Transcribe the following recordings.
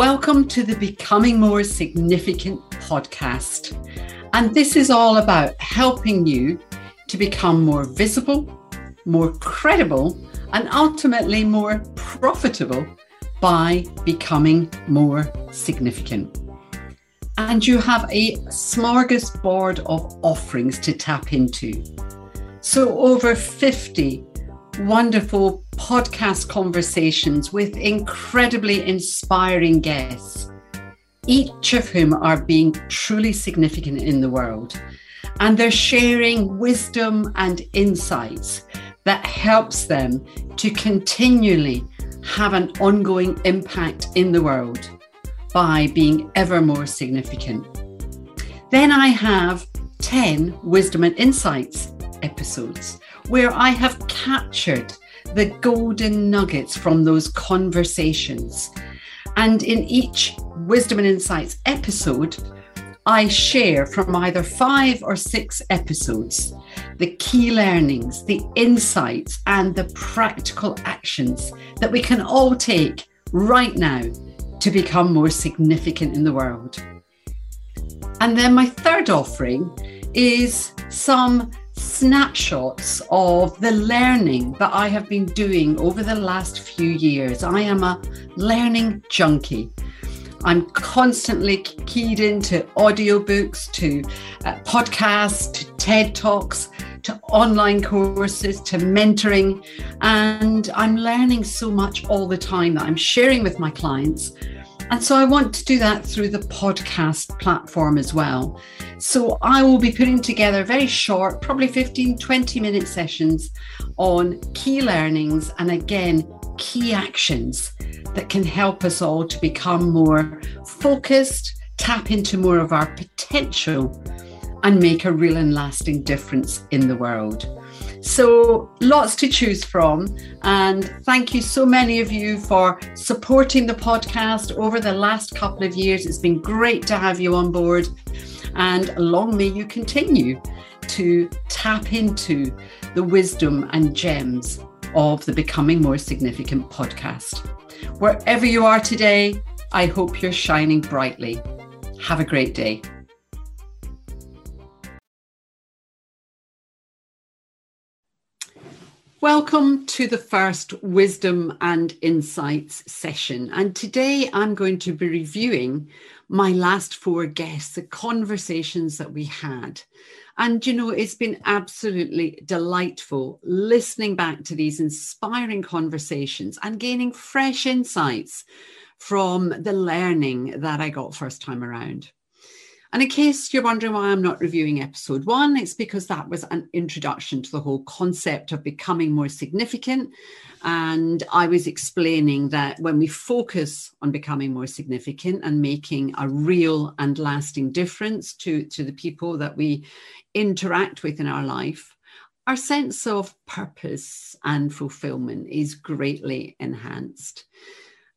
Welcome to the Becoming More Significant podcast. And this is all about helping you to become more visible, more credible, and ultimately more profitable by becoming more significant. And you have a smorgasbord of offerings to tap into. So, over 50 wonderful podcast conversations with incredibly inspiring guests, each of whom are being truly significant in the world. And they're sharing wisdom and insights that helps them to continually have an ongoing impact in the world by being ever more significant. Then I have 10 wisdom and insights episodes where I have captured the golden nuggets from those conversations. And in each Wisdom and Insights episode, I share from either five or six episodes the key learnings, the insights, and the practical actions that we can all take right now to become more significant in the world. And then my third offering is some snapshots of the learning that I have been doing over the last few years. I am a learning junkie. I'm constantly keyed into audiobooks, to uh, podcasts, to TED Talks, to online courses, to mentoring. And I'm learning so much all the time that I'm sharing with my clients and so I want to do that through the podcast platform as well. So I will be putting together very short, probably 15, 20 minute sessions on key learnings and again, key actions that can help us all to become more focused, tap into more of our potential, and make a real and lasting difference in the world. So, lots to choose from. And thank you so many of you for supporting the podcast over the last couple of years. It's been great to have you on board. And long may you continue to tap into the wisdom and gems of the Becoming More Significant podcast. Wherever you are today, I hope you're shining brightly. Have a great day. Welcome to the first Wisdom and Insights session. And today I'm going to be reviewing my last four guests, the conversations that we had. And, you know, it's been absolutely delightful listening back to these inspiring conversations and gaining fresh insights from the learning that I got first time around. And in case you're wondering why I'm not reviewing episode one, it's because that was an introduction to the whole concept of becoming more significant. And I was explaining that when we focus on becoming more significant and making a real and lasting difference to, to the people that we interact with in our life, our sense of purpose and fulfillment is greatly enhanced.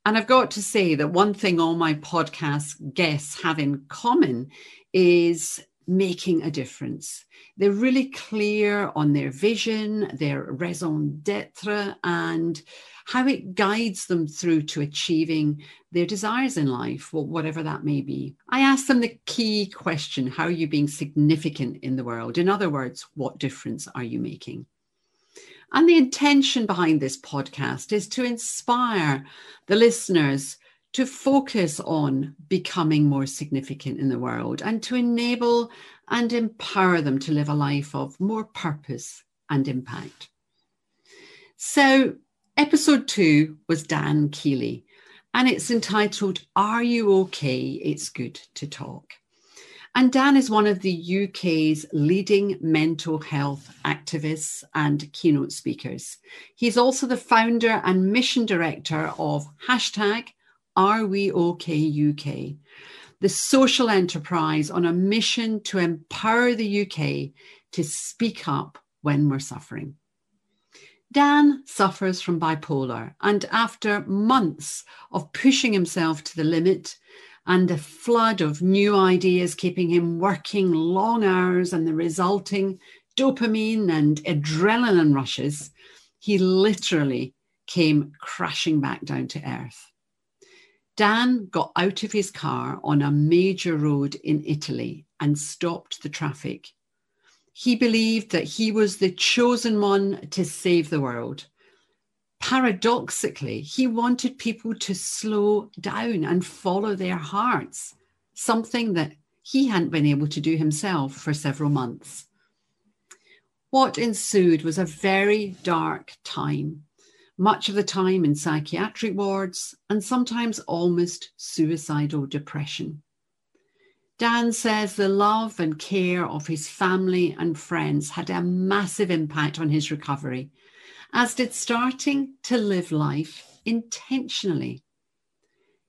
And I've got to say that one thing all my podcast guests have in common is making a difference. They're really clear on their vision, their raison d'etre, and how it guides them through to achieving their desires in life, whatever that may be. I ask them the key question How are you being significant in the world? In other words, what difference are you making? And the intention behind this podcast is to inspire the listeners to focus on becoming more significant in the world and to enable and empower them to live a life of more purpose and impact. So, episode two was Dan Keeley, and it's entitled Are You OK? It's Good to Talk. And Dan is one of the UK's leading mental health activists and keynote speakers. He's also the founder and mission director of hashtag Are We OK UK, the social enterprise on a mission to empower the UK to speak up when we're suffering. Dan suffers from bipolar, and after months of pushing himself to the limit, and a flood of new ideas keeping him working long hours and the resulting dopamine and adrenaline rushes, he literally came crashing back down to earth. Dan got out of his car on a major road in Italy and stopped the traffic. He believed that he was the chosen one to save the world. Paradoxically, he wanted people to slow down and follow their hearts, something that he hadn't been able to do himself for several months. What ensued was a very dark time much of the time in psychiatric wards, and sometimes almost suicidal depression. Dan says the love and care of his family and friends had a massive impact on his recovery, as did starting to live life intentionally.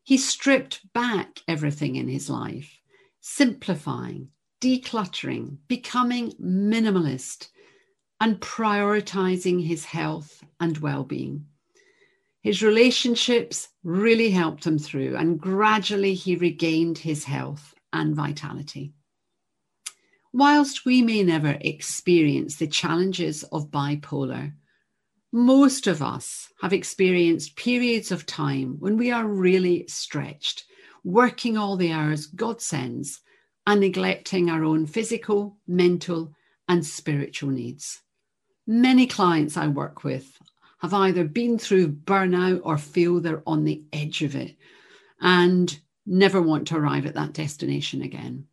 He stripped back everything in his life, simplifying, decluttering, becoming minimalist, and prioritizing his health and well being. His relationships really helped him through, and gradually he regained his health and vitality. Whilst we may never experience the challenges of bipolar, most of us have experienced periods of time when we are really stretched, working all the hours God sends and neglecting our own physical, mental, and spiritual needs. Many clients I work with have either been through burnout or feel they're on the edge of it and never want to arrive at that destination again.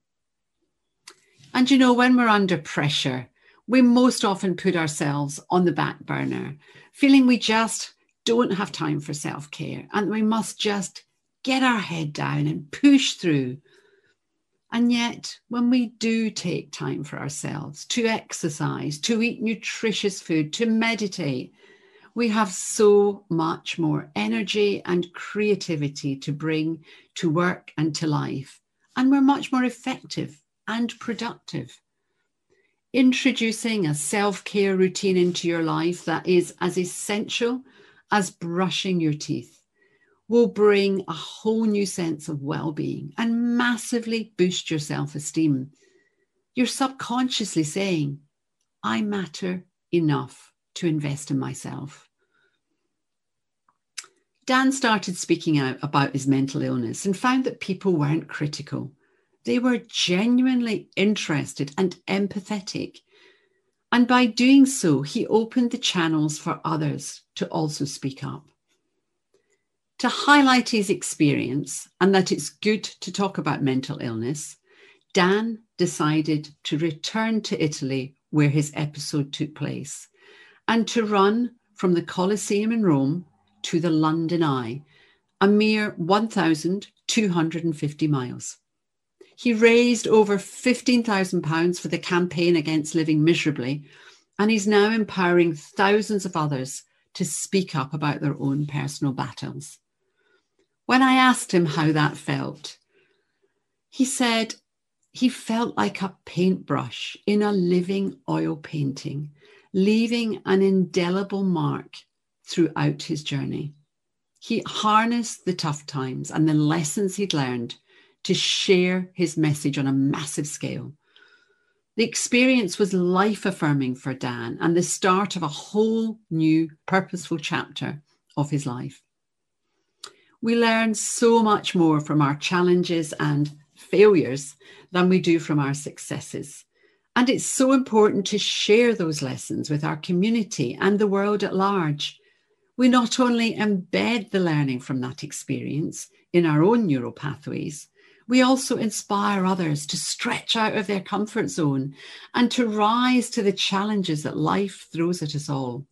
And you know, when we're under pressure, we most often put ourselves on the back burner, feeling we just don't have time for self care and we must just get our head down and push through and yet, when we do take time for ourselves to exercise, to eat nutritious food, to meditate, we have so much more energy and creativity to bring to work and to life. And we're much more effective and productive. Introducing a self care routine into your life that is as essential as brushing your teeth will bring a whole new sense of well being and massively boost your self esteem. You're subconsciously saying, I matter enough to invest in myself. Dan started speaking out about his mental illness and found that people weren't critical. They were genuinely interested and empathetic. And by doing so, he opened the channels for others to also speak up to highlight his experience and that it's good to talk about mental illness, Dan decided to return to Italy where his episode took place and to run from the Colosseum in Rome to the London Eye, a mere 1,250 miles. He raised over £15,000 for the campaign against living miserably, and he's now empowering thousands of others to speak up about their own personal battles. When I asked him how that felt, he said he felt like a paintbrush in a living oil painting, leaving an indelible mark throughout his journey. He harnessed the tough times and the lessons he'd learned to share his message on a massive scale. The experience was life affirming for Dan and the start of a whole new purposeful chapter of his life we learn so much more from our challenges and failures than we do from our successes. And it's so important to share those lessons with our community and the world at large. We not only embed the learning from that experience in our own neural pathways, we also inspire others to stretch out of their comfort zone and to rise to the challenges that life throws at us all.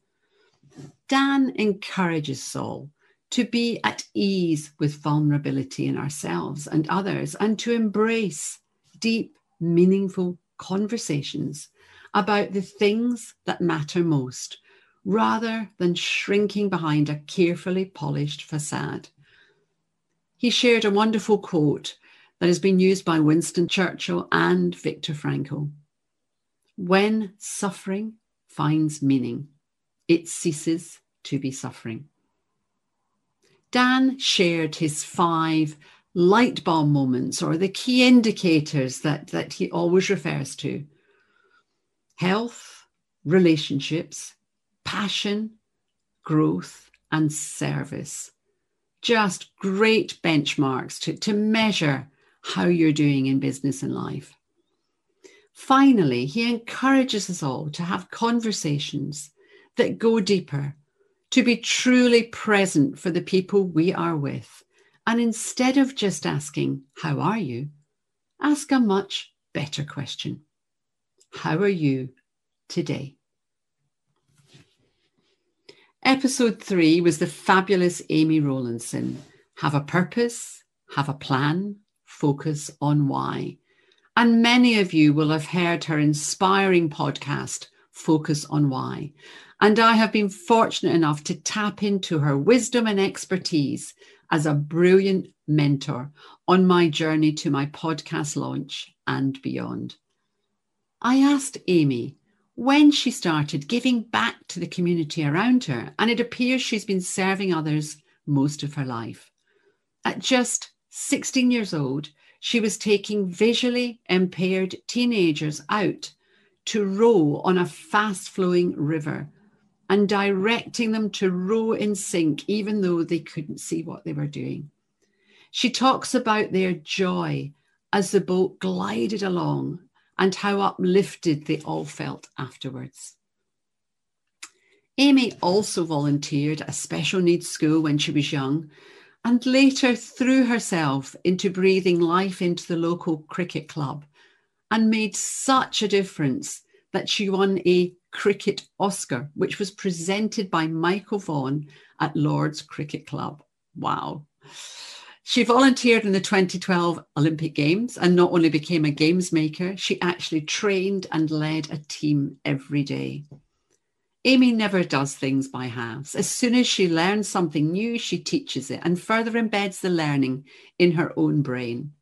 Dan encourages us all to be at ease with vulnerability in ourselves and others, and to embrace deep, meaningful conversations about the things that matter most, rather than shrinking behind a carefully polished facade. He shared a wonderful quote that has been used by Winston Churchill and Viktor Frankl. When suffering finds meaning, it ceases to be suffering. Dan shared his five light bulb moments or the key indicators that, that he always refers to health, relationships, passion, growth, and service. just great benchmarks to, to measure how you're doing in business and life. Finally, he encourages us all to have conversations that go deeper, to be truly present for the people we are with. And instead of just asking, How are you? ask a much better question How are you today? Episode three was the fabulous Amy Rowlandson. Have a purpose, have a plan, focus on why. And many of you will have heard her inspiring podcast, Focus on Why. And I have been fortunate enough to tap into her wisdom and expertise as a brilliant mentor on my journey to my podcast launch and beyond. I asked Amy when she started giving back to the community around her, and it appears she's been serving others most of her life. At just 16 years old, she was taking visually impaired teenagers out to row on a fast flowing river and directing them to row in sync, even though they couldn't see what they were doing. She talks about their joy as the boat glided along and how uplifted they all felt afterwards. Amy also volunteered at a special needs school when she was young and later threw herself into breathing life into the local cricket club and made such a difference that she won a cricket Oscar, which was presented by Michael Vaughan at Lord's Cricket Club. Wow. She volunteered in the 2012 Olympic Games and not only became a games maker, she actually trained and led a team every day. Amy never does things by halves. As soon as she learns something new, she teaches it and further embeds the learning in her own brain.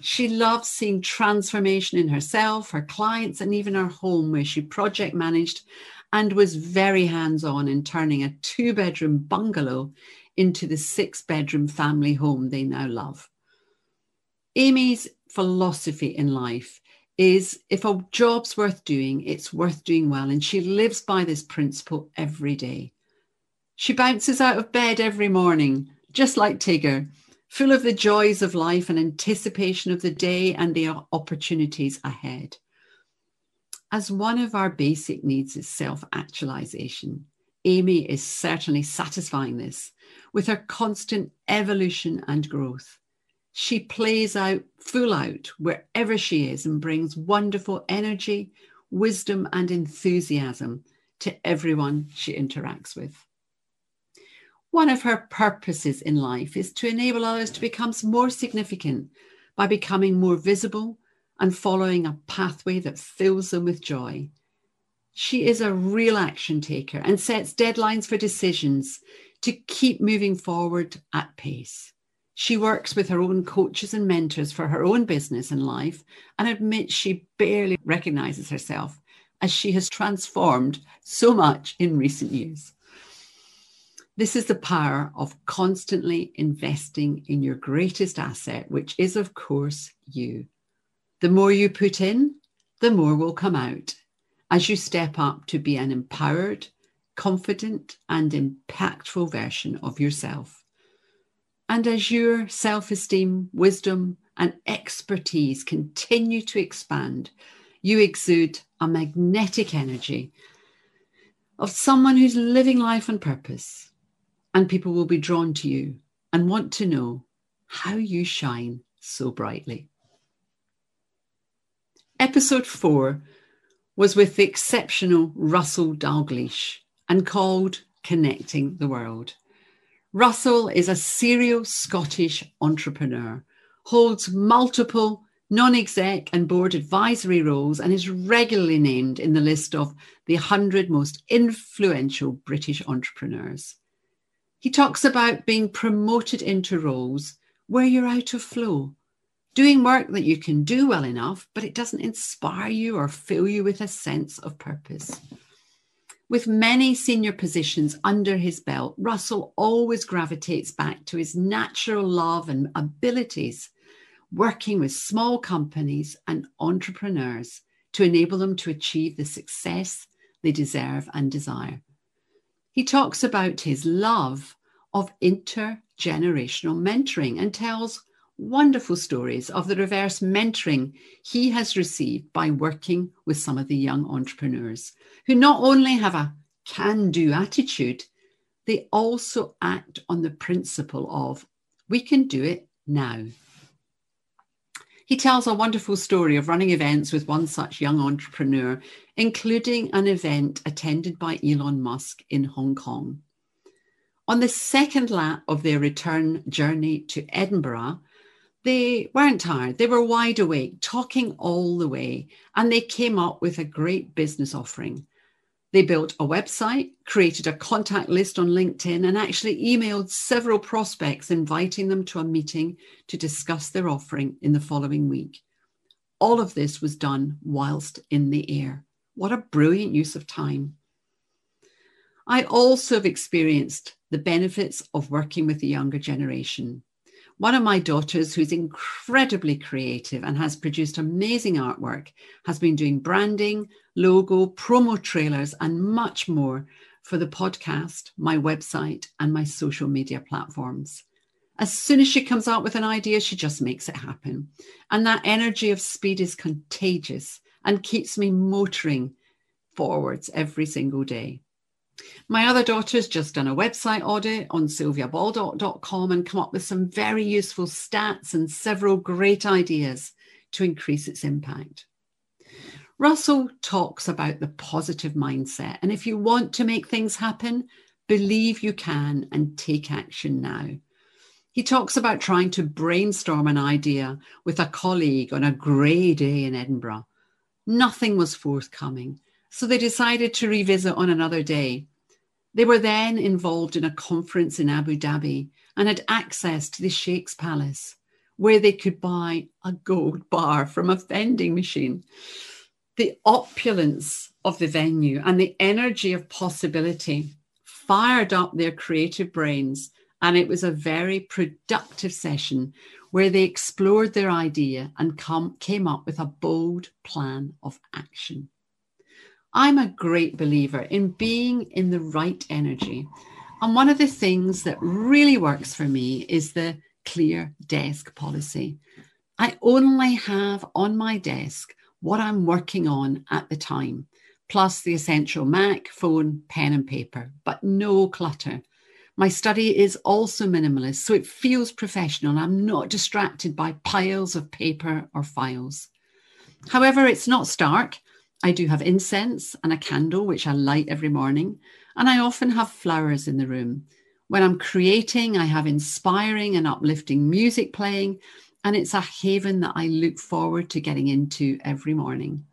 She loves seeing transformation in herself, her clients, and even her home, where she project managed and was very hands on in turning a two bedroom bungalow into the six bedroom family home they now love. Amy's philosophy in life is if a job's worth doing, it's worth doing well. And she lives by this principle every day. She bounces out of bed every morning, just like Tigger, full of the joys of life and anticipation of the day and the opportunities ahead. As one of our basic needs is self actualization, Amy is certainly satisfying this with her constant evolution and growth. She plays out full out wherever she is and brings wonderful energy, wisdom, and enthusiasm to everyone she interacts with. One of her purposes in life is to enable others to become more significant by becoming more visible and following a pathway that fills them with joy. She is a real action taker and sets deadlines for decisions to keep moving forward at pace. She works with her own coaches and mentors for her own business and life and admits she barely recognizes herself as she has transformed so much in recent years. This is the power of constantly investing in your greatest asset, which is, of course, you. The more you put in, the more will come out as you step up to be an empowered, confident, and impactful version of yourself. And as your self esteem, wisdom, and expertise continue to expand, you exude a magnetic energy of someone who's living life on purpose. And people will be drawn to you and want to know how you shine so brightly. Episode four was with the exceptional Russell Dalgleish and called Connecting the World. Russell is a serial Scottish entrepreneur, holds multiple non exec and board advisory roles, and is regularly named in the list of the 100 most influential British entrepreneurs. He talks about being promoted into roles where you're out of flow, doing work that you can do well enough, but it doesn't inspire you or fill you with a sense of purpose. With many senior positions under his belt, Russell always gravitates back to his natural love and abilities, working with small companies and entrepreneurs to enable them to achieve the success they deserve and desire. He talks about his love of intergenerational mentoring and tells wonderful stories of the reverse mentoring he has received by working with some of the young entrepreneurs who not only have a can do attitude, they also act on the principle of we can do it now. He tells a wonderful story of running events with one such young entrepreneur, including an event attended by Elon Musk in Hong Kong. On the second lap of their return journey to Edinburgh, they weren't tired. They were wide awake, talking all the way, and they came up with a great business offering. They built a website, created a contact list on LinkedIn, and actually emailed several prospects inviting them to a meeting to discuss their offering in the following week. All of this was done whilst in the air. What a brilliant use of time. I also have experienced the benefits of working with the younger generation. One of my daughters, who's incredibly creative and has produced amazing artwork, has been doing branding, logo, promo trailers, and much more for the podcast, my website, and my social media platforms. As soon as she comes out with an idea, she just makes it happen. And that energy of speed is contagious and keeps me motoring forwards every single day. My other daughter's just done a website audit on sylviabaldock.com and come up with some very useful stats and several great ideas to increase its impact. Russell talks about the positive mindset. And if you want to make things happen, believe you can and take action now. He talks about trying to brainstorm an idea with a colleague on a grey day in Edinburgh. Nothing was forthcoming. So they decided to revisit on another day. They were then involved in a conference in Abu Dhabi and had access to the Sheikh's palace, where they could buy a gold bar from a vending machine. The opulence of the venue and the energy of possibility fired up their creative brains, and it was a very productive session where they explored their idea and come, came up with a bold plan of action. I'm a great believer in being in the right energy. And one of the things that really works for me is the clear desk policy. I only have on my desk what I'm working on at the time, plus the essential Mac, phone, pen, and paper, but no clutter. My study is also minimalist, so it feels professional. I'm not distracted by piles of paper or files. However, it's not stark. I do have incense and a candle, which I light every morning. And I often have flowers in the room. When I'm creating, I have inspiring and uplifting music playing. And it's a haven that I look forward to getting into every morning.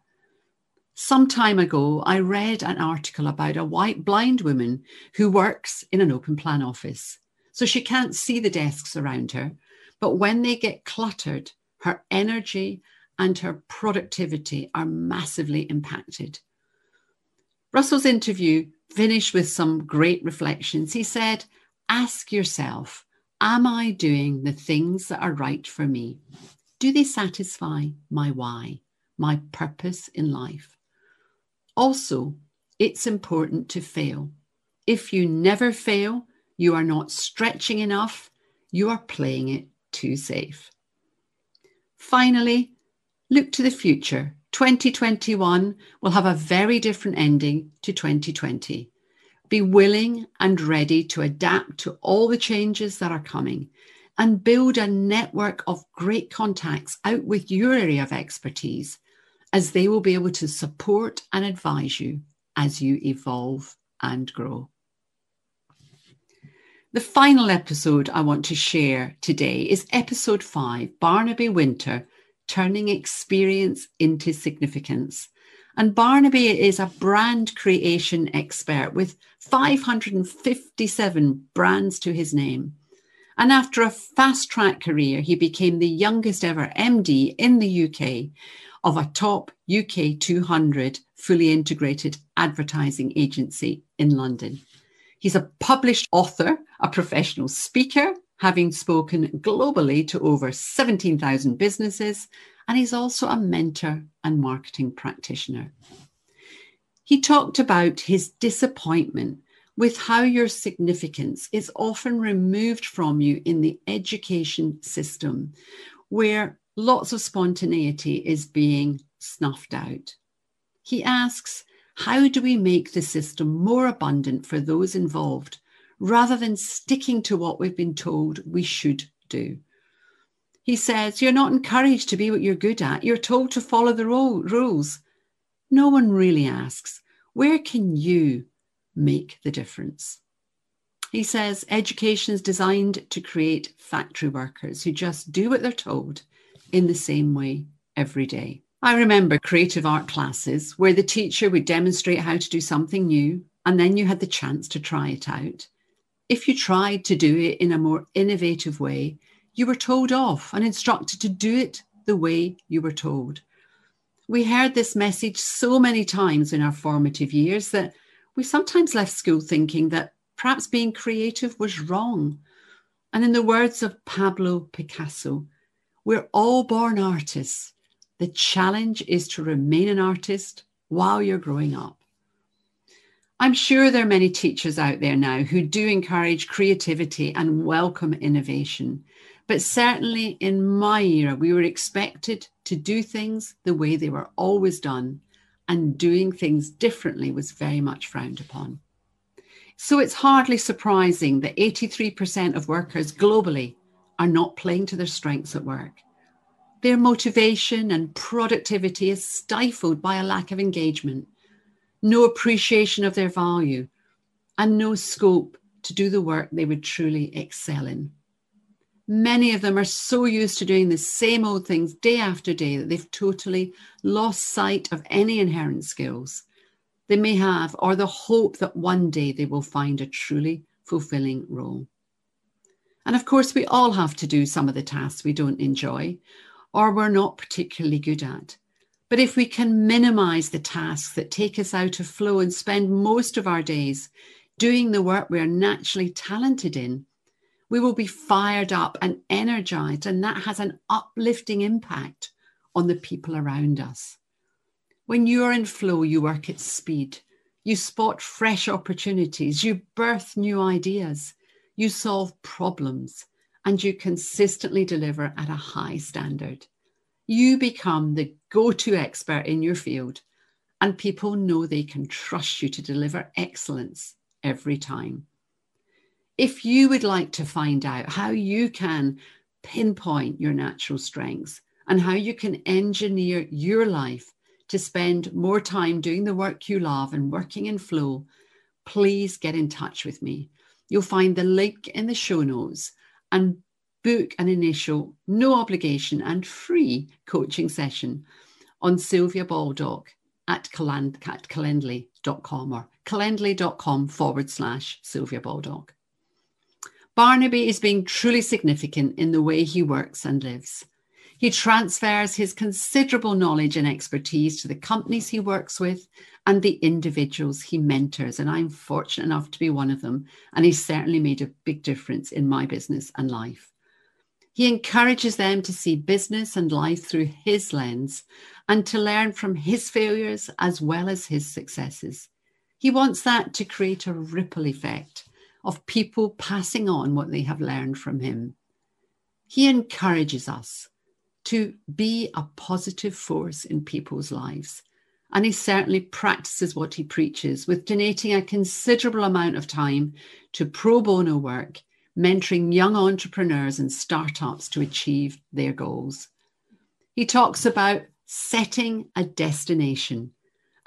Some time ago, I read an article about a white blind woman who works in an open plan office. So she can't see the desks around her. But when they get cluttered, her energy and her productivity are massively impacted. Russell's interview finished with some great reflections. He said, Ask yourself, am I doing the things that are right for me? Do they satisfy my why, my purpose in life? Also, it's important to fail. If you never fail, you are not stretching enough, you are playing it too safe. Finally, Look to the future. 2021 will have a very different ending to 2020. Be willing and ready to adapt to all the changes that are coming and build a network of great contacts out with your area of expertise as they will be able to support and advise you as you evolve and grow. The final episode I want to share today is episode five Barnaby Wynter turning experience into significance. And Barnaby is a brand creation expert with 557 brands to his name. And after a fast track career, he became the youngest ever MD in the UK of a top UK 200 fully integrated advertising agency in London. He's a published author, a professional speaker, having spoken globally to over 17,000 businesses, and he's also a mentor and marketing practitioner. He talked about his disappointment with how your significance is often removed from you in the education system, where lots of spontaneity is being snuffed out. He asks, How do we make the system more abundant for those involved rather than sticking to what we've been told we should do? He says, You're not encouraged to be what you're good at, you're told to follow the rules. No one really asks, Where can you make the difference? He says, Education is designed to create factory workers who just do what they're told in the same way every day. I remember creative art classes where the teacher would demonstrate how to do something new, and then you had the chance to try it out. If you tried to do it in a more innovative way, you were told off and instructed to do it the way you were told. We heard this message so many times in our formative years that we sometimes left school thinking that perhaps being creative was wrong. And in the words of Pablo Picasso, we're all born artists. The challenge is to remain an artist while you're growing up. I'm sure there are many teachers out there now who do encourage creativity and welcome innovation. But certainly in my era, we were expected to do things the way they were always done, and doing things differently was very much frowned upon. So it's hardly surprising that 83% of workers globally are not playing to their strengths at work. Their motivation and productivity is stifled by a lack of engagement, no appreciation of their value, and no scope to do the work they would truly excel in. Many of them are so used to doing the same old things day after day that they've totally lost sight of any inherent skills they may have or the hope that one day they will find a truly fulfilling role. And of course, we all have to do some of the tasks we don't enjoy or we're not particularly good at. But if we can minimize the tasks that take us out of flow and spend most of our days doing the work we're naturally talented in, we will be fired up and energized, and that has an uplifting impact on the people around us. When you are in flow, you work at speed. You spot fresh opportunities. You birth new ideas. You solve problems and you consistently deliver at a high standard. You become the go to expert in your field, and people know they can trust you to deliver excellence every time. If you would like to find out how you can pinpoint your natural strengths and how you can engineer your life to spend more time doing the work you love and working in flow, please get in touch with me. You'll find the link in the show notes and book an initial, no obligation and free coaching session on Sylvia Baldock at, calendly.com or calendly.com forward slash Sylvia Baldock. Barnaby is being truly significant in the way he works and lives. He transfers his considerable knowledge and expertise to the companies he works with and the individuals he mentors. And I'm fortunate enough to be one of them. And he's certainly made a big difference in my business and life. He encourages them to see business and life through his lens and to learn from his failures as well as his successes. He wants that to create a ripple effect of people passing on what they have learned from him. He encourages us to be a positive force in people's lives. And he certainly practices what he preaches with donating a considerable amount of time to pro bono work, mentoring young entrepreneurs and startups to achieve their goals. He talks about setting a destination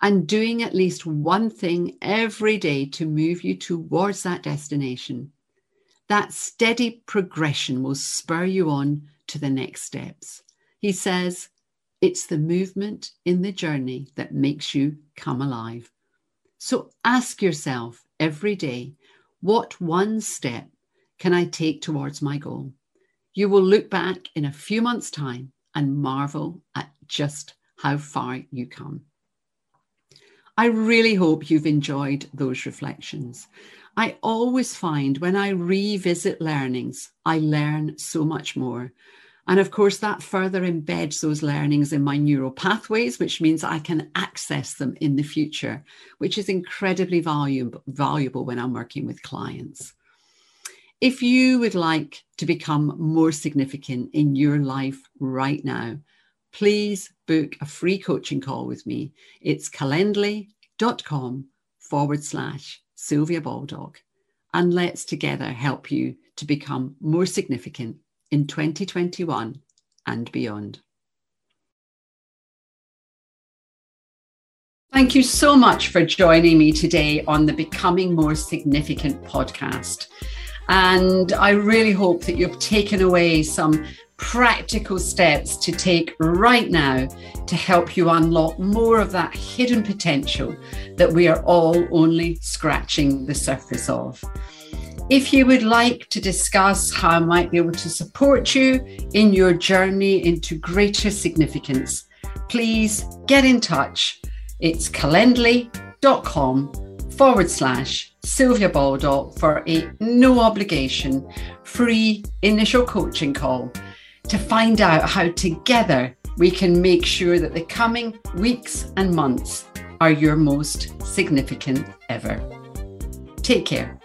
and doing at least one thing every day to move you towards that destination. That steady progression will spur you on to the next steps. He says, it's the movement in the journey that makes you come alive. So ask yourself every day, what one step can I take towards my goal? You will look back in a few months' time and marvel at just how far you come. I really hope you've enjoyed those reflections. I always find when I revisit learnings, I learn so much more. And of course, that further embeds those learnings in my neural pathways, which means I can access them in the future, which is incredibly valuable, valuable when I'm working with clients. If you would like to become more significant in your life right now, please book a free coaching call with me. It's calendly.com forward slash Sylvia Baldock. And let's together help you to become more significant in 2021 and beyond. Thank you so much for joining me today on the Becoming More Significant podcast. And I really hope that you've taken away some practical steps to take right now to help you unlock more of that hidden potential that we are all only scratching the surface of. If you would like to discuss how I might be able to support you in your journey into greater significance, please get in touch. It's calendly.com forward slash Sylvia Baldock for a no obligation free initial coaching call to find out how together we can make sure that the coming weeks and months are your most significant ever. Take care.